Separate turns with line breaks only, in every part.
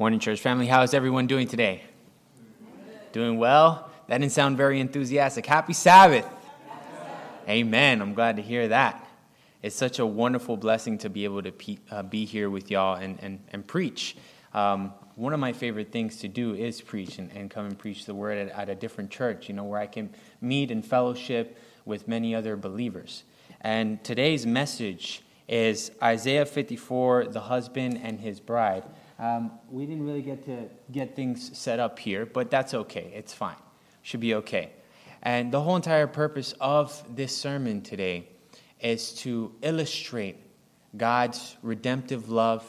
Morning, church family. How is everyone doing today? Doing well? That didn't sound very enthusiastic. Happy Sabbath. Amen. I'm glad to hear that. It's such a wonderful blessing to be able to pe- uh, be here with y'all and, and, and preach. Um, one of my favorite things to do is preach and, and come and preach the word at, at a different church, you know, where I can meet and fellowship with many other believers. And today's message is Isaiah 54, the husband and his bride. Um, we didn't really get to get things set up here, but that's okay. It's fine. Should be okay. And the whole entire purpose of this sermon today is to illustrate God's redemptive love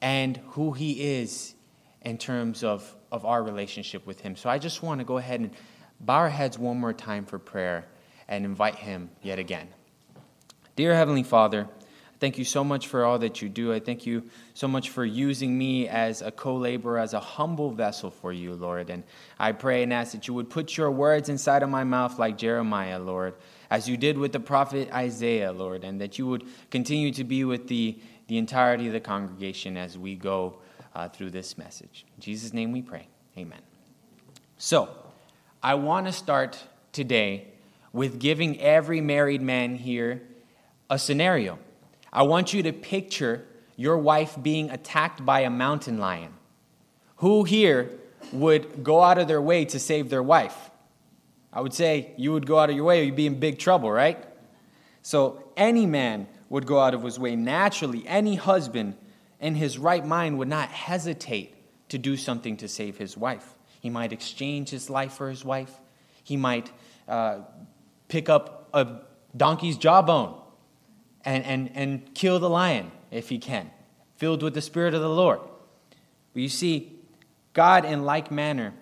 and who He is in terms of, of our relationship with Him. So I just want to go ahead and bow our heads one more time for prayer and invite Him yet again. Dear Heavenly Father, Thank you so much for all that you do. I thank you so much for using me as a co laborer, as a humble vessel for you, Lord. And I pray and ask that you would put your words inside of my mouth like Jeremiah, Lord, as you did with the prophet Isaiah, Lord, and that you would continue to be with the, the entirety of the congregation as we go uh, through this message. In Jesus' name we pray. Amen. So, I want to start today with giving every married man here a scenario. I want you to picture your wife being attacked by a mountain lion. Who here would go out of their way to save their wife? I would say you would go out of your way, or you'd be in big trouble, right? So any man would go out of his way. Naturally, any husband in his right mind would not hesitate to do something to save his wife. He might exchange his life for his wife. He might uh, pick up a donkey's jawbone and, and, and kill the lion if he can, filled with the Spirit of the Lord. But you see, God, in like manner,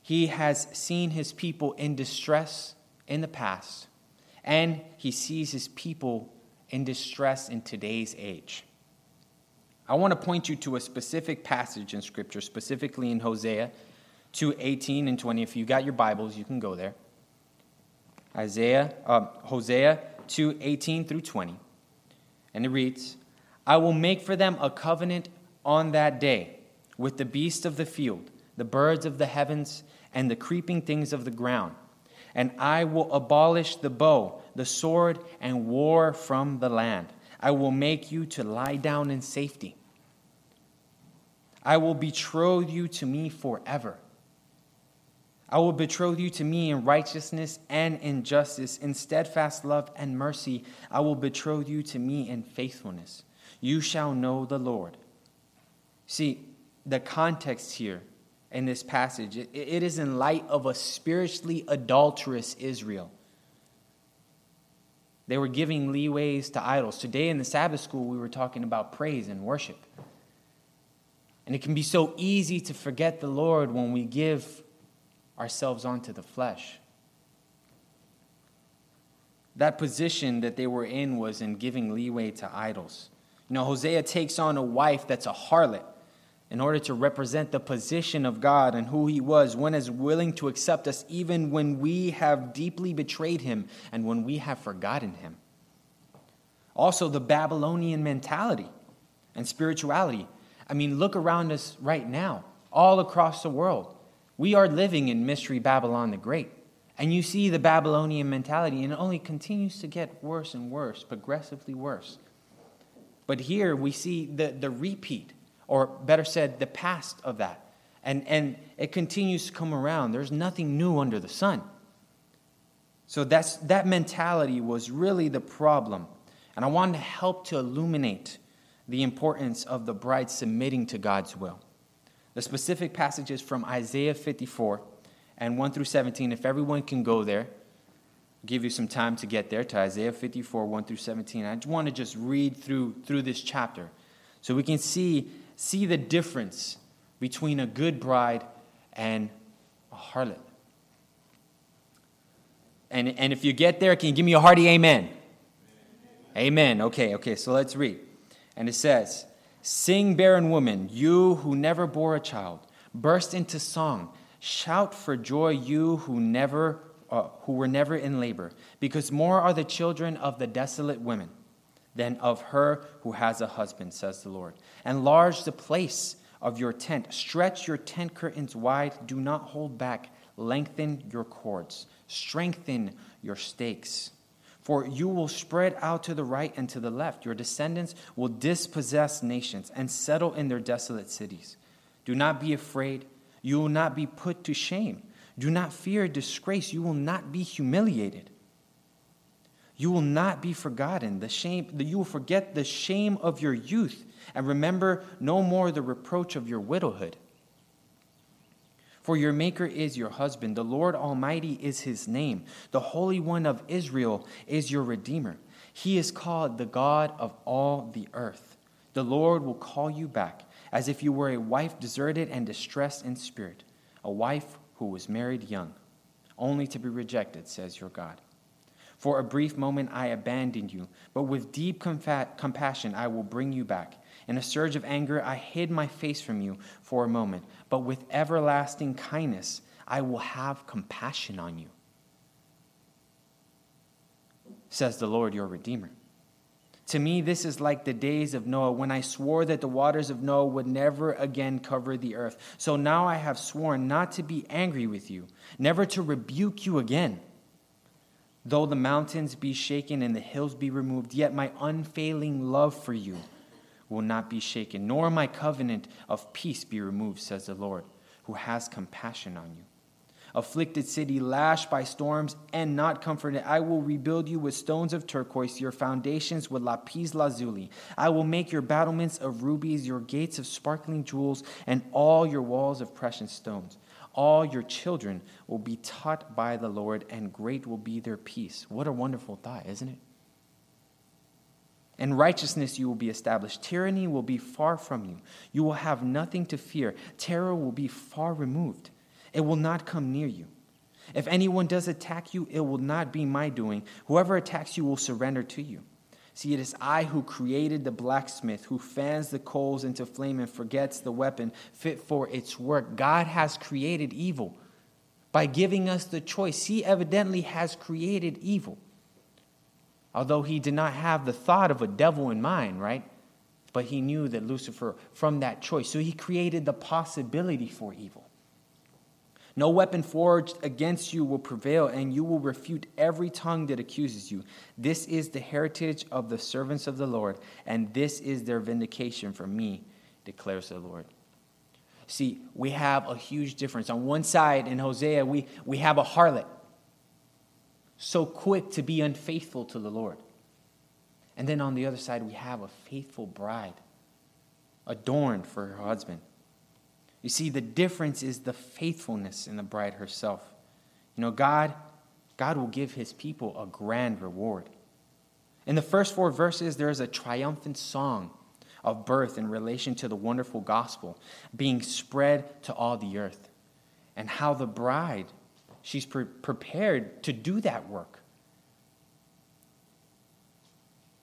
he has seen his people in distress in the past, and he sees his people in distress in today's age. I want to point you to a specific passage in Scripture, specifically in Hosea 2 18 and 20. If you got your Bibles, you can go there. Isaiah, uh, Hosea 2 18 through 20. And it reads, I will make for them a covenant on that day with the beasts of the field, the birds of the heavens, and the creeping things of the ground. And I will abolish the bow, the sword, and war from the land. I will make you to lie down in safety. I will betroth you to me forever. I will betroth you to me in righteousness and in justice, in steadfast love and mercy. I will betroth you to me in faithfulness. You shall know the Lord. See, the context here in this passage, it, is in light of a spiritually adulterous Israel. They were giving leeways to idols. Today in the Sabbath school, we were talking about praise and worship. And it can be so easy to forget the Lord when we give ourselves onto the flesh. That position that they were in was in giving leeway to idols. You know, Hosea takes on a wife that's a harlot in order to represent the position of God and who He was, one is willing to accept us even when we have deeply betrayed Him and when we have forgotten Him. Also, the Babylonian mentality and spirituality. I mean, look around us right now, all across the world. We are living in Mystery Babylon the Great. And you see the Babylonian mentality, and it only continues to get worse and worse, progressively worse. But here we see the, the repeat, or better said, the past of that. And, and it continues to come around. There's nothing new under the sun. So that's, that mentality was really the problem. And I wanted to help to illuminate the importance of the bride submitting to God's will. The specific passages from Isaiah 54 and 1 through 17, if everyone can go there, give you some time to get there to Isaiah 54, 1 through 17. I just want to just read through, through this chapter so we can see, see the difference between a good bride and a harlot. And, and if you get there, can you give me a hearty amen? Amen. Okay, okay, so let's read. And it says, Sing, barren woman, you who never bore a child. Burst into song. Shout for joy, you who never uh, who were never in labor, because more are the children of the desolate women than of her who has a husband, says the Lord. Enlarge the place of your tent. Stretch your tent curtains wide. Do not hold back. Lengthen your cords. Strengthen your stakes. For you will spread out to the right and to the left. Your descendants will dispossess nations and settle in their desolate cities. Do not be afraid. You will not be put to shame. Do not fear disgrace. You will not be humiliated. You will not be forgotten. The shame, you will forget the shame of your youth and remember no more the reproach of your widowhood. For your Maker is your husband, the Lord Almighty is his name, the Holy One of Israel is your Redeemer. He is called the God of all the earth. The Lord will call you back as if you were a wife deserted and distressed in spirit, a wife who was married young, only to be rejected, says your God. For a brief moment I abandoned you, but with deep compassion I will bring you back. In a surge of anger, I hid my face from you for a moment, but with everlasting kindness, I will have compassion on you, says the Lord your Redeemer. To me, this is like the days of Noah when I swore that the waters of Noah would never again cover the earth. So now I have sworn not to be angry with you, never to rebuke you again. Though the mountains be shaken and the hills be removed, yet my unfailing love for you will not be shaken, nor my covenant of peace be removed, says the Lord, who has compassion on you. Afflicted city, lashed by storms and not comforted, I will rebuild you with stones of turquoise, your foundations with lapis lazuli. I will make your battlements of rubies, your gates of sparkling jewels, and all your walls of precious stones. All your children will be taught by the Lord, and great will be their peace. What a wonderful thought, isn't it? In righteousness you will be established. Tyranny will be far from you. You will have nothing to fear. Terror will be far removed. It will not come near you. If anyone does attack you, it will not be my doing. Whoever attacks you will surrender to you. See, it is I who created the blacksmith, who fans the coals into flame and forgets the weapon fit for its work. God has created evil by giving us the choice. He evidently has created evil although he did not have the thought of a devil in mind, right? But he knew that Lucifer from that choice. So he created the possibility for evil. No weapon forged against you will prevail, and you will refute every tongue that accuses you. This is the heritage of the servants of the Lord, and this is their vindication from me, declares the Lord. See, we have a huge difference. On one side in Hosea, we, we have a harlot so quick to be unfaithful to the Lord. And then on the other side, we have a faithful bride adorned for her husband. You see, the difference is the faithfulness in the bride herself. You know, God, God will give his people a grand reward. In the first four verses, there is a triumphant song of birth in relation to the wonderful gospel being spread to all the earth, and how the bride She's pre- prepared to do that work.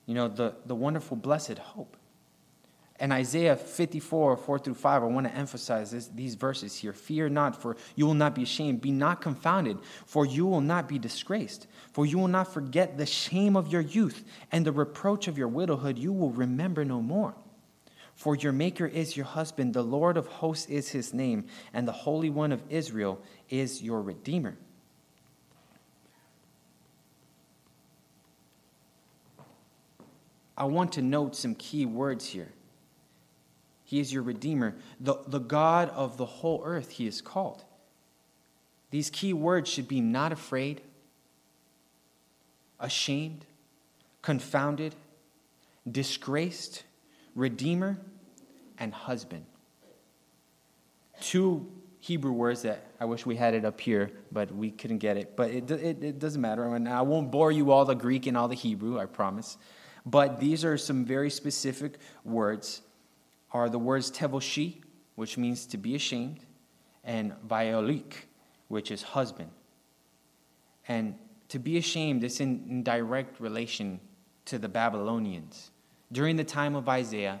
You know, the, the wonderful, blessed hope. And Isaiah 54, 4 through 5, I want to emphasize this, these verses here. Fear not, for you will not be ashamed. Be not confounded, for you will not be disgraced. For you will not forget the shame of your youth, and the reproach of your widowhood you will remember no more. For your Maker is your husband, the Lord of hosts is his name, and the Holy One of Israel is your Redeemer. I want to note some key words here. He is your Redeemer, the, the God of the whole earth, he is called. These key words should be not afraid, ashamed, confounded, disgraced, Redeemer, and husband. Two Hebrew words that I wish we had it up here, but we couldn't get it. But it, it, it doesn't matter. And I won't bore you all the Greek and all the Hebrew, I promise. But these are some very specific words. Are the words tevoshi, which means to be ashamed, and violik, which is husband. And to be ashamed is in, in direct relation to the Babylonians during the time of Isaiah,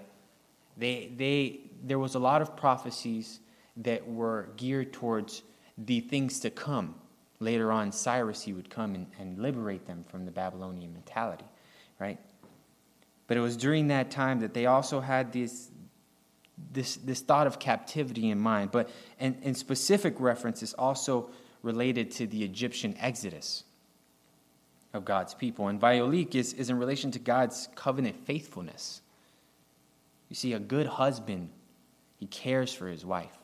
they, they, there was a lot of prophecies that were geared towards the things to come. Later on, Cyrus, he would come and, and liberate them from the Babylonian mentality, right? But it was during that time that they also had this, this, this thought of captivity in mind. But in specific reference is also related to the Egyptian exodus of God's people. And Violik is, is in relation to God's covenant faithfulness. You see, a good husband, he cares for his wife,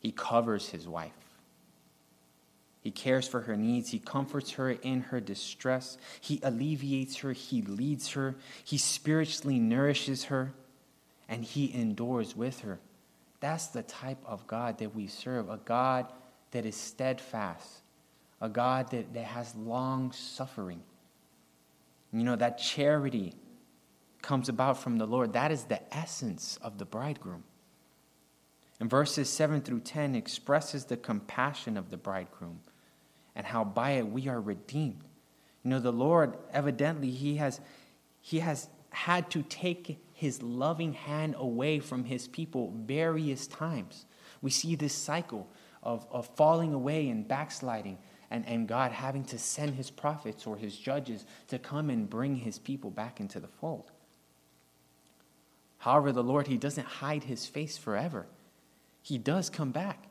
he covers his wife. He cares for her needs. He comforts her in her distress. He alleviates her. He leads her. He spiritually nourishes her. And he endures with her. That's the type of God that we serve a God that is steadfast, a God that, that has long suffering. You know, that charity comes about from the Lord. That is the essence of the bridegroom. And verses 7 through 10 expresses the compassion of the bridegroom and how by it we are redeemed. You know, the Lord, evidently, He has, he has had to take His loving hand away from His people various times. We see this cycle of, of falling away and backsliding, and, and God having to send His prophets or His judges to come and bring His people back into the fold. However, the Lord, He doesn't hide His face forever. He does come back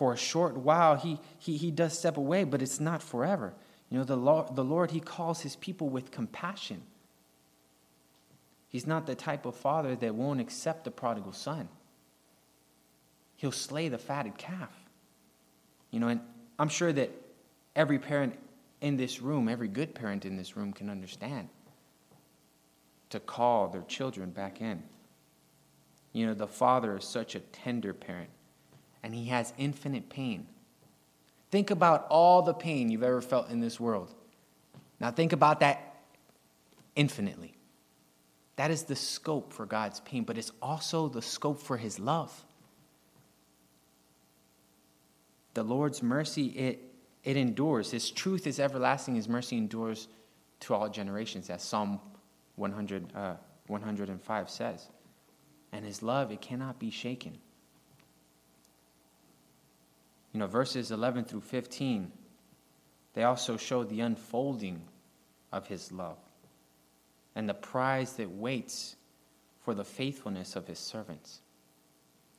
for a short while, he, he, he does step away, but it's not forever. You know, the Lord, the Lord, he calls his people with compassion. He's not the type of father that won't accept the prodigal son. He'll slay the fatted calf. You know, and I'm sure that every parent in this room, every good parent in this room can understand to call their children back in. You know, the father is such a tender parent and he has infinite pain. Think about all the pain you've ever felt in this world. Now, think about that infinitely. That is the scope for God's pain, but it's also the scope for his love. The Lord's mercy, it, it endures. His truth is everlasting. His mercy endures to all generations, as Psalm 100, uh, 105 says. And his love, it cannot be shaken. You know, verses 11 through 15, they also show the unfolding of his love and the prize that waits for the faithfulness of his servants.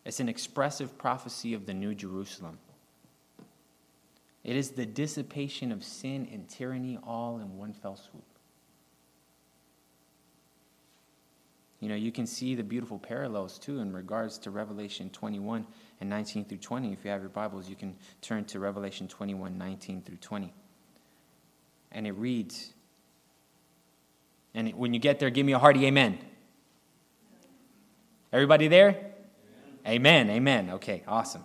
It's an expressive prophecy of the New Jerusalem. It is the dissipation of sin and tyranny all in one fell swoop. You know, you can see the beautiful parallels too in regards to Revelation 21 and 19 through 20. If you have your Bibles, you can turn to Revelation 21, 19 through 20. And it reads, and when you get there, give me a hearty amen. Everybody there? Amen. amen. Amen. Okay, awesome.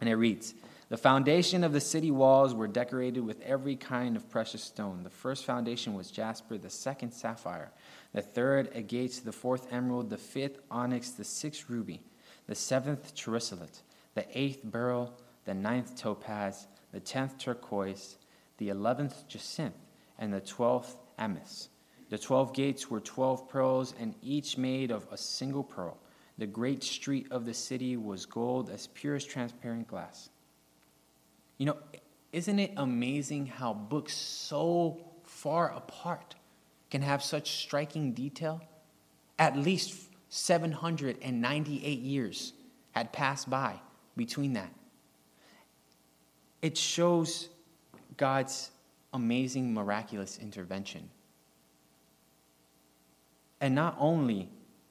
And it reads The foundation of the city walls were decorated with every kind of precious stone. The first foundation was jasper, the second, sapphire, the third, agates, the fourth, emerald, the fifth, onyx, the sixth, ruby the seventh chrysolite, the eighth beryl, the ninth topaz, the tenth turquoise, the eleventh jacinth, and the twelfth amethyst. The twelve gates were twelve pearls, and each made of a single pearl. The great street of the city was gold as pure as transparent glass. You know, isn't it amazing how books so far apart can have such striking detail? At least 798 years had passed by between that. It shows God's amazing, miraculous intervention. And not only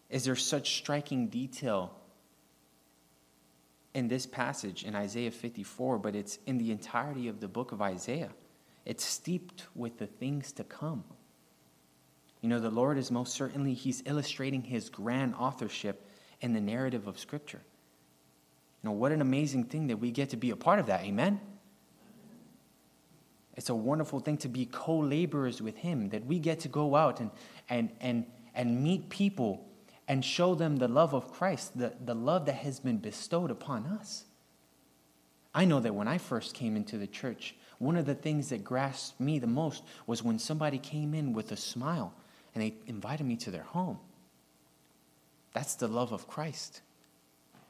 is there such striking detail in this passage in Isaiah 54, but it's in the entirety of the book of Isaiah. It's steeped with the things to come. You know, the Lord is most certainly, He's illustrating His grand authorship in the narrative of Scripture. You know, what an amazing thing that we get to be a part of that. Amen? It's a wonderful thing to be co laborers with Him, that we get to go out and, and, and, and meet people and show them the love of Christ, the, the love that has been bestowed upon us. I know that when I first came into the church, one of the things that grasped me the most was when somebody came in with a smile and they invited me to their home. That's the love of Christ.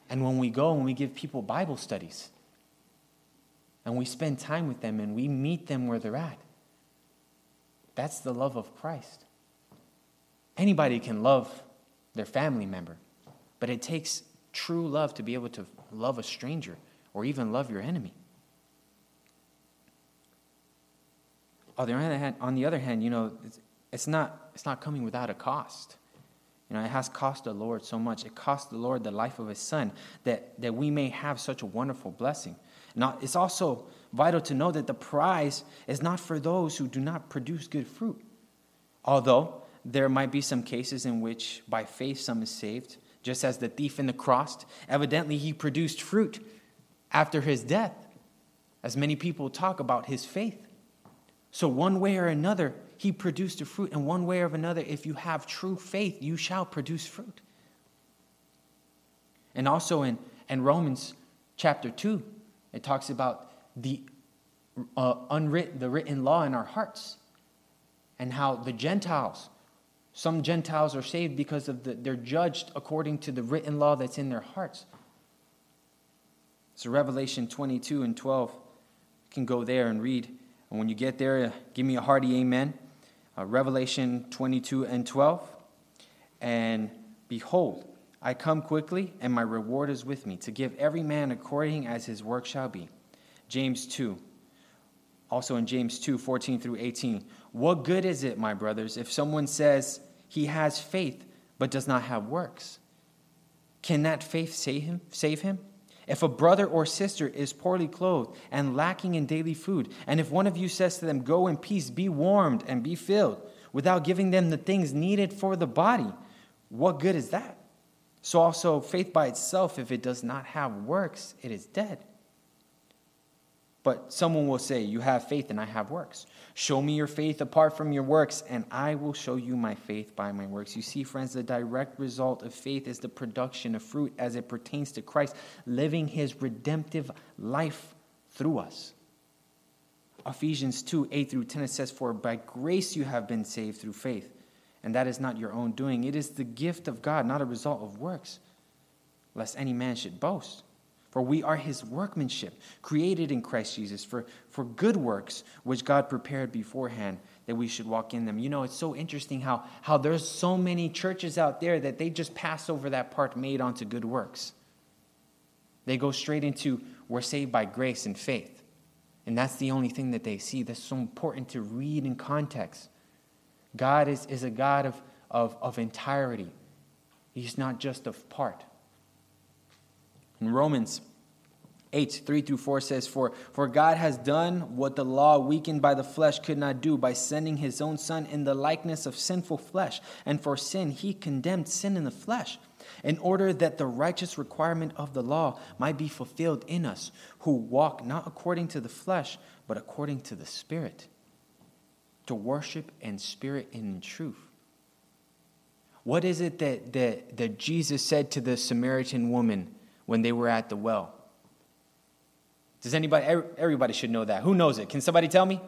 And when we go and we give people Bible studies, and we spend time with them and we meet them where they're at, that's the love of Christ. Anybody can love their family member. But it takes true love to be able to love a stranger or even love your enemy. On the other hand, on the other hand you know, it's, it's, not, it's not coming without a cost. You know, it has cost the Lord so much. It cost the Lord the life of his son that, that we may have such a wonderful blessing. Now, it's also vital to know that the prize is not for those who do not produce good fruit. Although there might be some cases in which by faith some is saved, just as the thief in the cross, evidently he produced fruit after his death, as many people talk about his faith. So, one way or another, he produced a fruit, and one way or another, if you have true faith, you shall produce fruit. And also in, in Romans chapter 2, it talks about the uh, unwritten, the written law in our hearts, and how the Gentiles, some Gentiles are saved because of the, they're judged according to the written law that's in their hearts. So Revelation 22 and 12, you can go there and read. And when you get there, give me a hearty amen. Uh, Revelation 22 and 12. And behold, I come quickly, and my reward is with me, to give every man according as his work shall be. James 2. Also in James 2, 14 through 18. What good is it, my brothers, if someone says he has faith but does not have works? Can that faith save him? Save him? If a brother or sister is poorly clothed and lacking in daily food, and if one of you says to them, Go in peace, be warmed and be filled, without giving them the things needed for the body, what good is that? So also, faith by itself, if it does not have works, it is dead. But someone will say, You have faith and I have works. Show me your faith apart from your works, and I will show you my faith by my works. You see, friends, the direct result of faith is the production of fruit as it pertains to Christ living his redemptive life through us. Ephesians 2 8 through 10 it says, For by grace you have been saved through faith, and that is not your own doing. It is the gift of God, not a result of works, lest any man should boast. For we are his workmanship, created in Christ Jesus for, for good works, which God prepared beforehand that we should walk in them. You know, it's so interesting how, how there's so many churches out there that they just pass over that part made onto good works. They go straight into we're saved by grace and faith. And that's the only thing that they see. That's so important to read in context. God is, is a God of, of, of entirety, He's not just of part. In Romans 8, 3 through 4 says, for, for God has done what the law weakened by the flesh could not do by sending his own Son in the likeness of sinful flesh. And for sin, he condemned sin in the flesh, in order that the righteous requirement of the law might be fulfilled in us, who walk not according to the flesh, but according to the Spirit, to worship in spirit and in truth. What is it that, that, that Jesus said to the Samaritan woman? When they were at the well. Does anybody, everybody should know that. Who knows it? Can somebody tell me?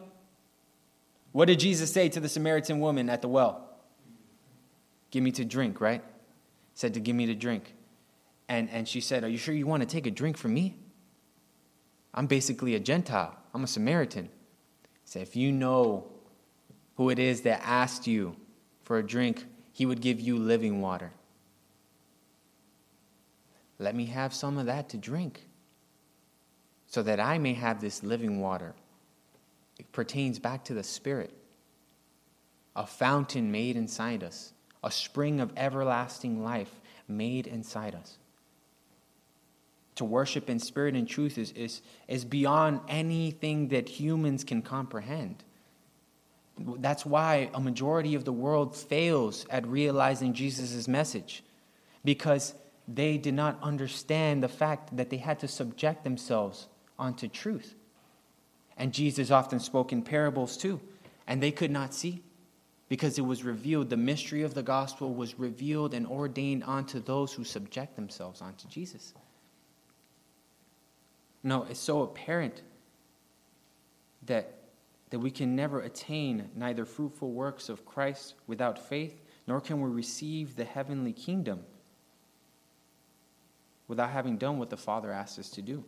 What did Jesus say to the Samaritan woman at the well? Give me to drink, right? Said to give me to drink. And, and she said, Are you sure you want to take a drink from me? I'm basically a Gentile, I'm a Samaritan. Say, if you know who it is that asked you for a drink, he would give you living water. Let me have some of that to drink so that I may have this living water. It pertains back to the Spirit, a fountain made inside us, a spring of everlasting life made inside us. To worship in spirit and truth is, is, is beyond anything that humans can comprehend. That's why a majority of the world fails at realizing Jesus' message, because they did not understand the fact that they had to subject themselves onto truth. And Jesus often spoke in parables too, and they could not see because it was revealed. The mystery of the gospel was revealed and ordained onto those who subject themselves onto Jesus. No, it's so apparent that, that we can never attain neither fruitful works of Christ without faith, nor can we receive the heavenly kingdom without having done what the Father asked us to do.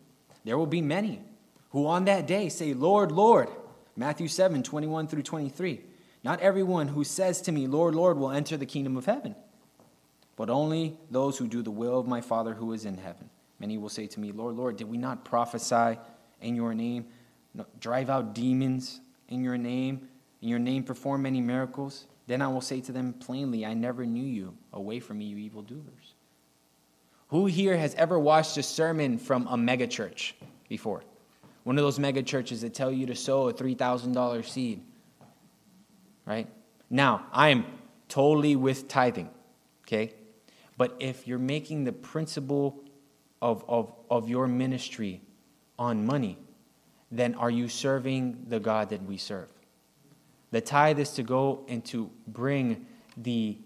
There will be many who on that day say, Lord, Lord. Matthew 7 21 through 23. Not everyone who says to me, Lord, Lord, will enter the kingdom of heaven, but only those who do the will of my Father who is in heaven. Many will say to me, Lord, Lord, did we not prophesy in your name, drive out demons in your name, in your name perform many miracles? Then I will say to them plainly, I never knew you. Away from me, you evildoers. Who here has ever watched a sermon from a megachurch before? One of those megachurches that tell you to sow a $3,000 seed. Right? Now, I'm totally with tithing. Okay? But if you're making the principle of, of, of your ministry on money, then are you serving the God that we serve? The tithe is to go and to bring the,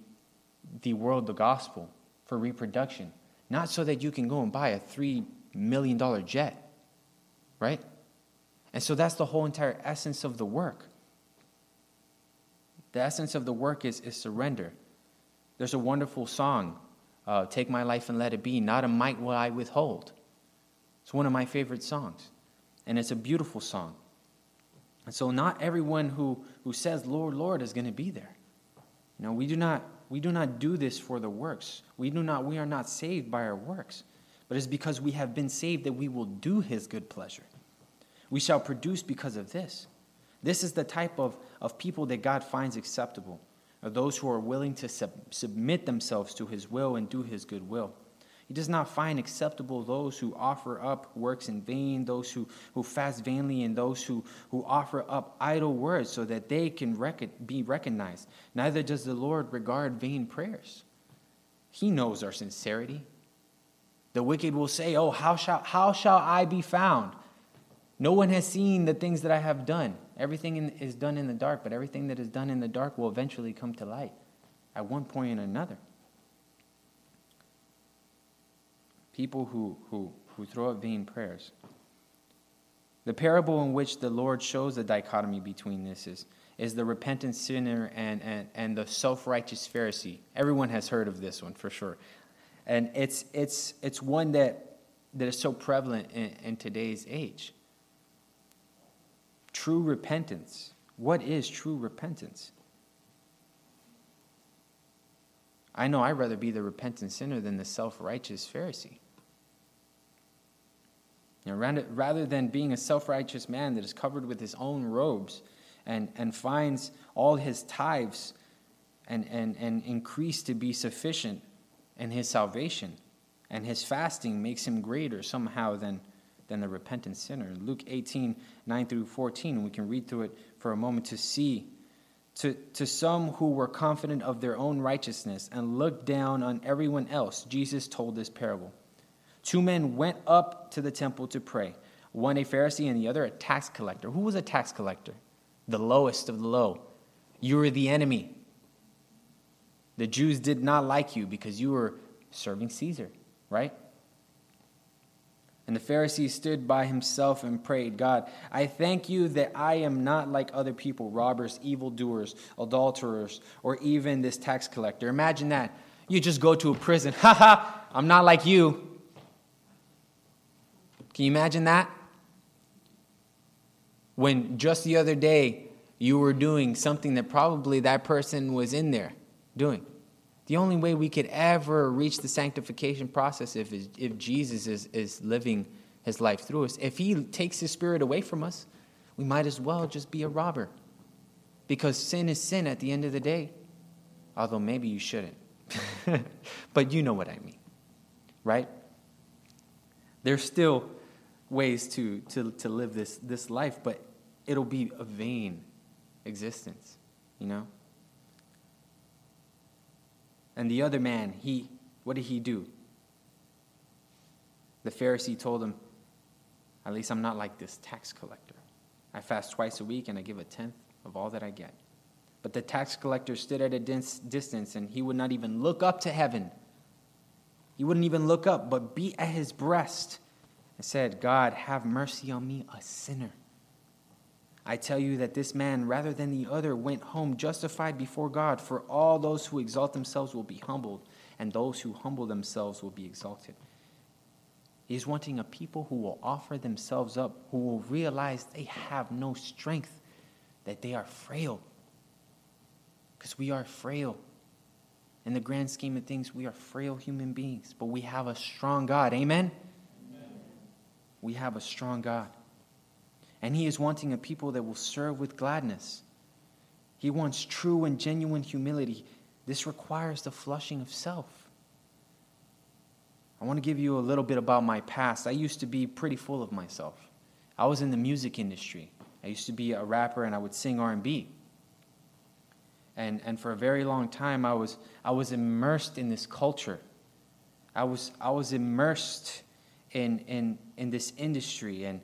the world the gospel for reproduction, not so that you can go and buy a $3 million jet, right? And so that's the whole entire essence of the work. The essence of the work is, is surrender. There's a wonderful song uh, Take My Life and Let It Be. Not a mite will I withhold. It's one of my favorite songs, and it's a beautiful song. And so, not everyone who, who says, Lord, Lord, is going to be there. You know, we do, not, we do not do this for the works. We, do not, we are not saved by our works, but it's because we have been saved that we will do His good pleasure. We shall produce because of this. This is the type of, of people that God finds acceptable those who are willing to sub- submit themselves to his will and do his good will. He does not find acceptable those who offer up works in vain, those who, who fast vainly, and those who, who offer up idle words so that they can rec- be recognized. Neither does the Lord regard vain prayers. He knows our sincerity. The wicked will say, Oh, how shall, how shall I be found? No one has seen the things that I have done. Everything in, is done in the dark, but everything that is done in the dark will eventually come to light at one point or another. People who, who, who throw up vain prayers. The parable in which the Lord shows the dichotomy between this is, is the repentant sinner and, and, and the self righteous Pharisee. Everyone has heard of this one for sure. And it's, it's, it's one that, that is so prevalent in, in today's age. True repentance. What is true repentance? I know I'd rather be the repentant sinner than the self righteous Pharisee. You know, rather than being a self righteous man that is covered with his own robes and, and finds all his tithes and, and, and increase to be sufficient in his salvation, and his fasting makes him greater somehow than than the repentant sinner. Luke 18, 9 through 14, we can read through it for a moment to see. To, to some who were confident of their own righteousness and looked down on everyone else, Jesus told this parable. Two men went up to the temple to pray, one a Pharisee and the other a tax collector. Who was a tax collector? The lowest of the low. You were the enemy. The Jews did not like you because you were serving Caesar, right? And the Pharisee stood by himself and prayed, God, I thank you that I am not like other people, robbers, evildoers, adulterers, or even this tax collector. Imagine that. You just go to a prison. Ha ha, I'm not like you. Can you imagine that? When just the other day you were doing something that probably that person was in there doing. The only way we could ever reach the sanctification process if, if Jesus is, is living his life through us. If he takes his spirit away from us, we might as well just be a robber. Because sin is sin at the end of the day. Although maybe you shouldn't. but you know what I mean, right? There's still ways to, to, to live this, this life, but it'll be a vain existence, you know? And the other man, he, what did he do? The Pharisee told him, At least I'm not like this tax collector. I fast twice a week and I give a tenth of all that I get. But the tax collector stood at a distance and he would not even look up to heaven. He wouldn't even look up, but beat at his breast said, God, have mercy on me, a sinner. I tell you that this man, rather than the other, went home justified before God, for all those who exalt themselves will be humbled, and those who humble themselves will be exalted. He's wanting a people who will offer themselves up, who will realize they have no strength, that they are frail. Because we are frail. In the grand scheme of things, we are frail human beings, but we have a strong God. Amen? We have a strong God. And He is wanting a people that will serve with gladness. He wants true and genuine humility. This requires the flushing of self. I want to give you a little bit about my past. I used to be pretty full of myself. I was in the music industry. I used to be a rapper and I would sing R&B. And, and for a very long time, I was, I was immersed in this culture. I was, I was immersed in, in, in this industry. And,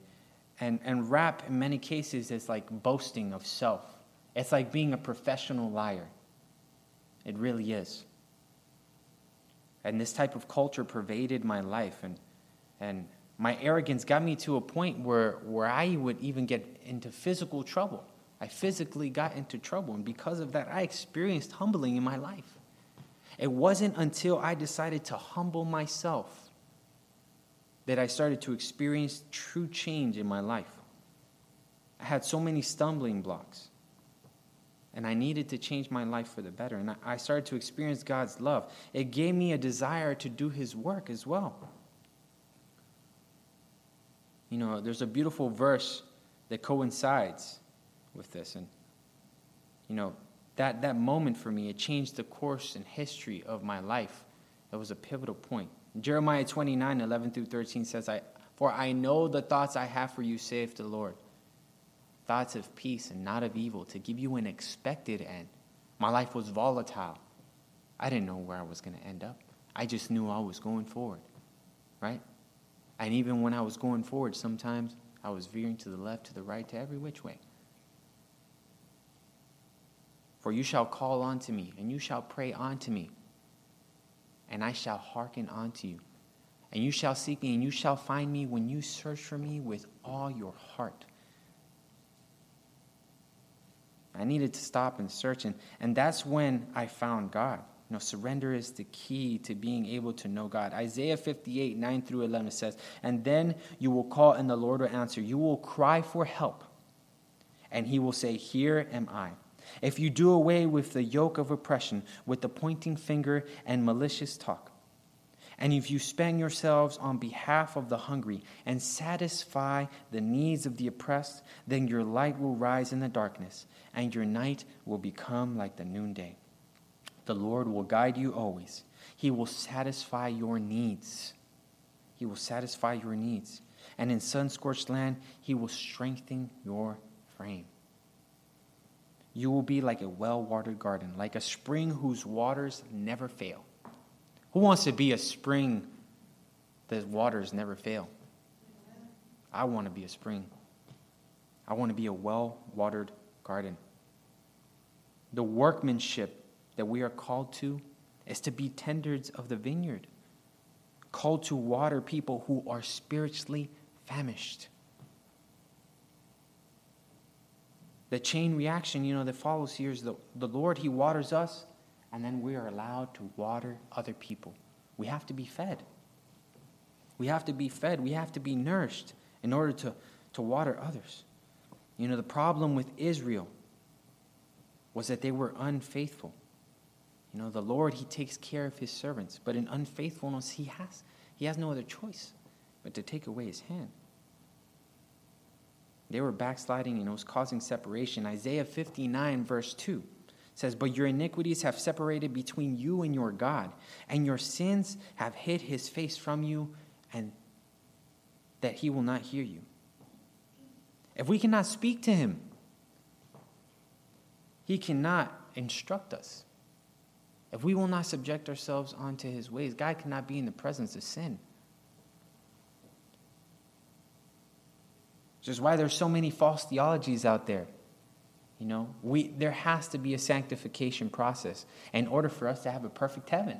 and, and rap, in many cases, is like boasting of self. It's like being a professional liar. It really is. And this type of culture pervaded my life. And, and my arrogance got me to a point where, where I would even get into physical trouble. I physically got into trouble. And because of that, I experienced humbling in my life. It wasn't until I decided to humble myself that I started to experience true change in my life. I had so many stumbling blocks. And I needed to change my life for the better. And I started to experience God's love. It gave me a desire to do His work as well. You know, there's a beautiful verse that coincides with this. And, you know, that, that moment for me, it changed the course and history of my life. It was a pivotal point. Jeremiah 29, 11 through 13 says, I, For I know the thoughts I have for you, saith the Lord thoughts of peace and not of evil, to give you an expected end. My life was volatile. I didn't know where I was going to end up. I just knew I was going forward, right? And even when I was going forward, sometimes I was veering to the left, to the right, to every which way. For you shall call unto me, and you shall pray unto me, and I shall hearken unto you. And you shall seek me, and you shall find me when you search for me with all your heart. I needed to stop and search. And, and that's when I found God. You know, surrender is the key to being able to know God. Isaiah 58, 9 through 11 says, And then you will call, and the Lord will answer. You will cry for help, and he will say, Here am I. If you do away with the yoke of oppression, with the pointing finger and malicious talk, and if you spend yourselves on behalf of the hungry and satisfy the needs of the oppressed, then your light will rise in the darkness, and your night will become like the noonday. The Lord will guide you always. He will satisfy your needs. He will satisfy your needs. And in sun scorched land, He will strengthen your frame. You will be like a well watered garden, like a spring whose waters never fail. Who wants to be a spring that waters never fail? I want to be a spring. I want to be a well watered garden. The workmanship that we are called to is to be tenders of the vineyard, called to water people who are spiritually famished. The chain reaction, you know, that follows here is the, the Lord, He waters us, and then we are allowed to water other people. We have to be fed. We have to be fed. We have to be nourished in order to, to water others. You know, the problem with Israel was that they were unfaithful. You know, the Lord, He takes care of His servants, but in unfaithfulness, He has, he has no other choice but to take away His hand. They were backsliding and it was causing separation. Isaiah 59, verse 2 says, But your iniquities have separated between you and your God, and your sins have hid his face from you, and that he will not hear you. If we cannot speak to him, he cannot instruct us. If we will not subject ourselves unto his ways, God cannot be in the presence of sin. Which is why there's so many false theologies out there you know, we, there has to be a sanctification process in order for us to have a perfect heaven.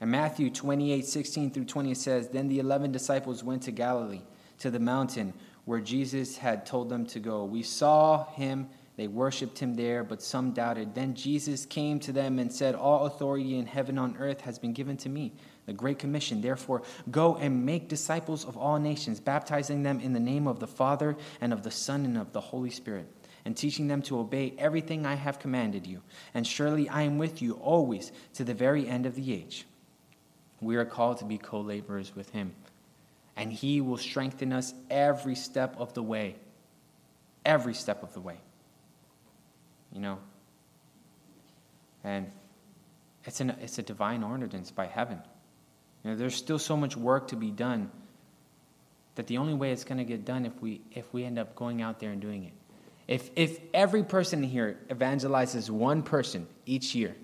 And Matthew 28 16 through 20 says, Then the eleven disciples went to Galilee, to the mountain where Jesus had told them to go. We saw him, they worshiped him there, but some doubted. Then Jesus came to them and said, All authority in heaven and on earth has been given to me the Great Commission. Therefore, go and make disciples of all nations, baptizing them in the name of the Father and of the Son and of the Holy Spirit, and teaching them to obey everything I have commanded you. And surely I am with you always to the very end of the age. We are called to be co laborers with him, and he will strengthen us every step of the way. Every step of the way. You know? And it's, an, it's a divine ordinance by heaven. You know, there's still so much work to be done that the only way it's going to get done if we if we end up going out there and doing it. If if every person here evangelizes one person each year,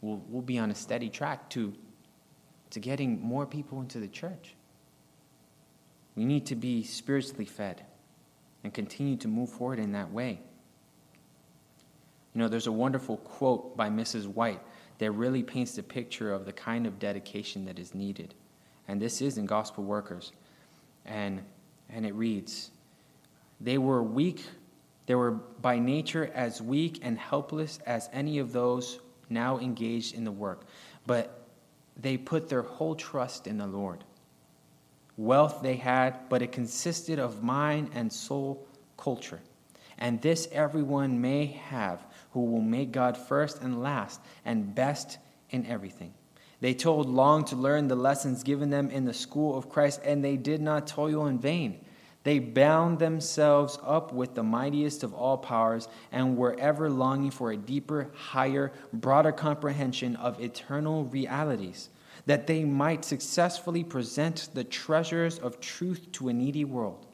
we'll we'll be on a steady track to to getting more people into the church. We need to be spiritually fed and continue to move forward in that way. You know, there's a wonderful quote by Mrs. White that really paints the picture of the kind of dedication that is needed. And this is in Gospel Workers and, and it reads They were weak, they were by nature as weak and helpless as any of those now engaged in the work, but they put their whole trust in the Lord. Wealth they had, but it consisted of mind and soul culture. And this everyone may have who will make God first and last and best in everything. They toiled long to learn the lessons given them in the school of Christ, and they did not toil in vain. They bound themselves up with the mightiest of all powers and were ever longing for a deeper, higher, broader comprehension of eternal realities, that they might successfully present the treasures of truth to a needy world.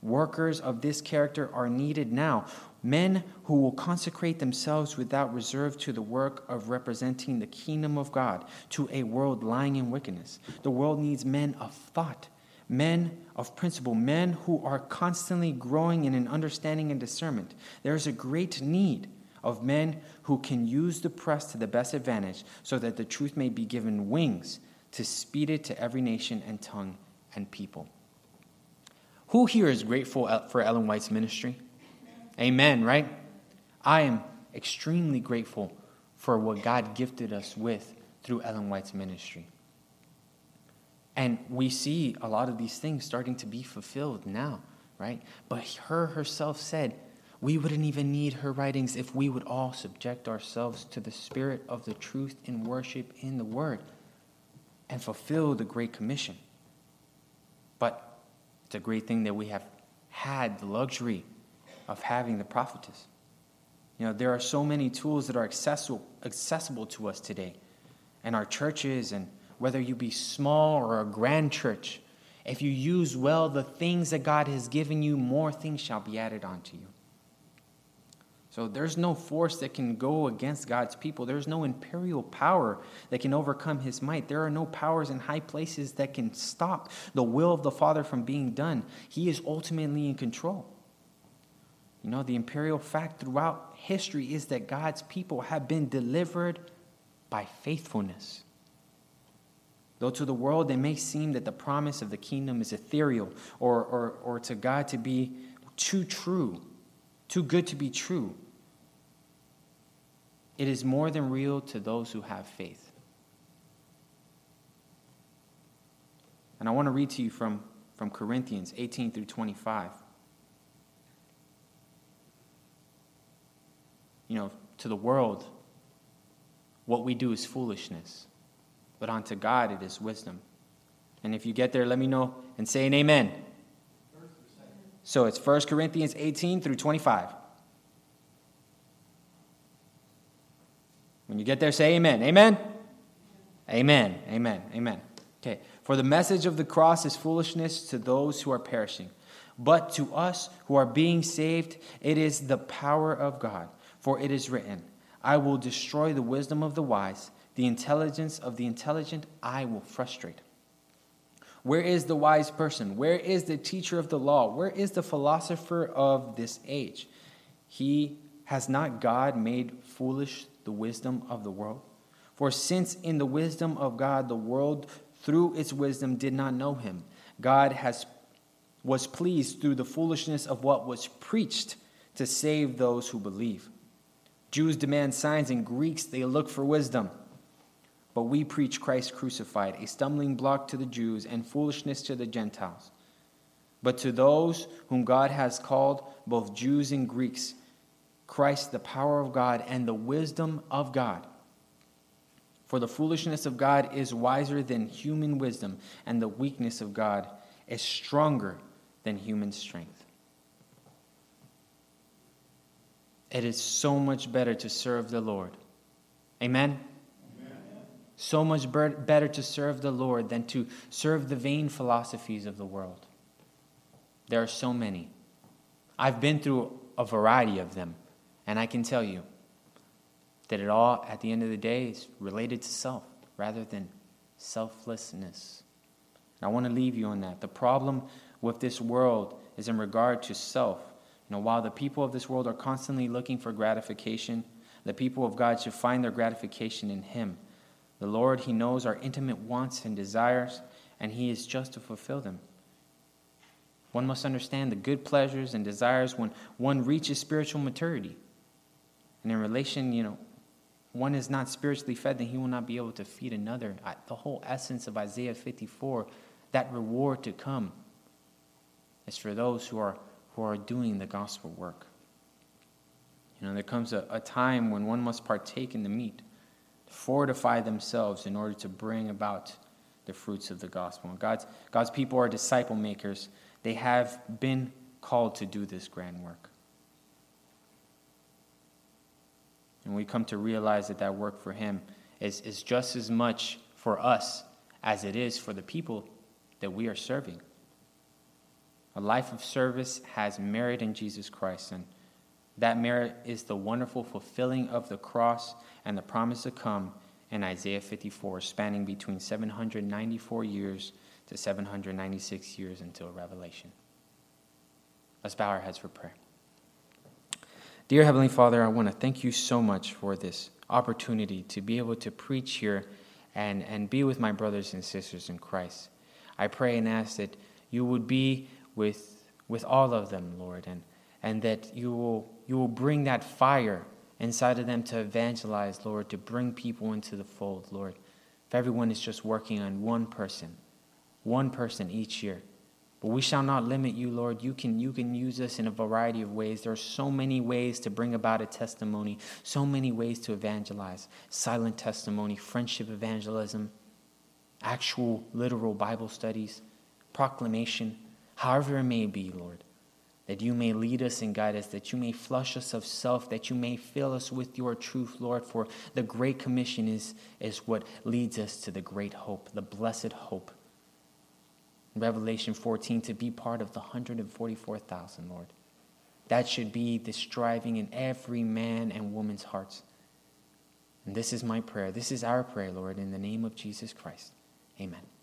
Workers of this character are needed now, men who will consecrate themselves without reserve to the work of representing the kingdom of God to a world lying in wickedness. The world needs men of thought, men of principle, men who are constantly growing in an understanding and discernment. There is a great need of men who can use the press to the best advantage so that the truth may be given wings to speed it to every nation and tongue and people. Who here is grateful for Ellen White's ministry? Amen, right? I am extremely grateful for what God gifted us with through Ellen White's ministry. And we see a lot of these things starting to be fulfilled now, right? But her herself said, we wouldn't even need her writings if we would all subject ourselves to the spirit of the truth in worship in the word and fulfill the Great Commission. But it's a great thing that we have had the luxury of having the prophetess. You know, there are so many tools that are accessible, accessible to us today. And our churches, and whether you be small or a grand church, if you use well the things that God has given you, more things shall be added onto you. So there's no force that can go against God's people. There's no imperial power that can overcome his might. There are no powers in high places that can stop the will of the Father from being done. He is ultimately in control. You know, the imperial fact throughout history is that God's people have been delivered by faithfulness. Though to the world it may seem that the promise of the kingdom is ethereal or, or, or to God to be too true, too good to be true, it is more than real to those who have faith. And I want to read to you from, from Corinthians 18 through 25. You know, to the world, what we do is foolishness. But unto God it is wisdom. And if you get there, let me know and say an amen. So it's 1 Corinthians 18 through 25. When you get there, say amen. Amen? Amen. Amen. Amen. Okay. For the message of the cross is foolishness to those who are perishing. But to us who are being saved, it is the power of God. For it is written, I will destroy the wisdom of the wise, the intelligence of the intelligent I will frustrate. Where is the wise person? Where is the teacher of the law? Where is the philosopher of this age? He has not God made foolish the wisdom of the world? For since in the wisdom of God the world through its wisdom did not know him, God has was pleased through the foolishness of what was preached to save those who believe. Jews demand signs, and Greeks, they look for wisdom. But we preach Christ crucified, a stumbling block to the Jews and foolishness to the Gentiles. But to those whom God has called, both Jews and Greeks, Christ, the power of God and the wisdom of God. For the foolishness of God is wiser than human wisdom, and the weakness of God is stronger than human strength. It is so much better to serve the Lord. Amen? Amen. So much better to serve the Lord than to serve the vain philosophies of the world. There are so many. I've been through a variety of them, and I can tell you that it all, at the end of the day, is related to self rather than selflessness. And I want to leave you on that. The problem with this world is in regard to self. You know, while the people of this world are constantly looking for gratification, the people of God should find their gratification in Him. The Lord, He knows our intimate wants and desires, and He is just to fulfill them. One must understand the good pleasures and desires when one reaches spiritual maturity. And in relation, you know, one is not spiritually fed, then he will not be able to feed another. The whole essence of Isaiah 54, that reward to come, is for those who are, who are doing the gospel work. You know, there comes a, a time when one must partake in the meat, fortify themselves in order to bring about the fruits of the gospel. And God's, God's people are disciple makers they have been called to do this grand work. And we come to realize that that work for Him is, is just as much for us as it is for the people that we are serving. A life of service has merit in Jesus Christ, and that merit is the wonderful fulfilling of the cross and the promise to come in Isaiah 54, spanning between 794 years to 796 years until Revelation. Let's bow our heads for prayer. Dear Heavenly Father, I want to thank you so much for this opportunity to be able to preach here and, and be with my brothers and sisters in Christ. I pray and ask that you would be with, with all of them, Lord, and, and that you will, you will bring that fire inside of them to evangelize, Lord, to bring people into the fold, Lord. If everyone is just working on one person, one person each year. But we shall not limit you, Lord. You can, you can use us in a variety of ways. There are so many ways to bring about a testimony, so many ways to evangelize silent testimony, friendship evangelism, actual literal Bible studies, proclamation, however it may be, Lord. That you may lead us and guide us, that you may flush us of self, that you may fill us with your truth, Lord. For the Great Commission is, is what leads us to the great hope, the blessed hope Revelation 14 to be part of the 144,000, Lord. That should be the striving in every man and woman's hearts. And this is my prayer. This is our prayer, Lord, in the name of Jesus Christ. Amen.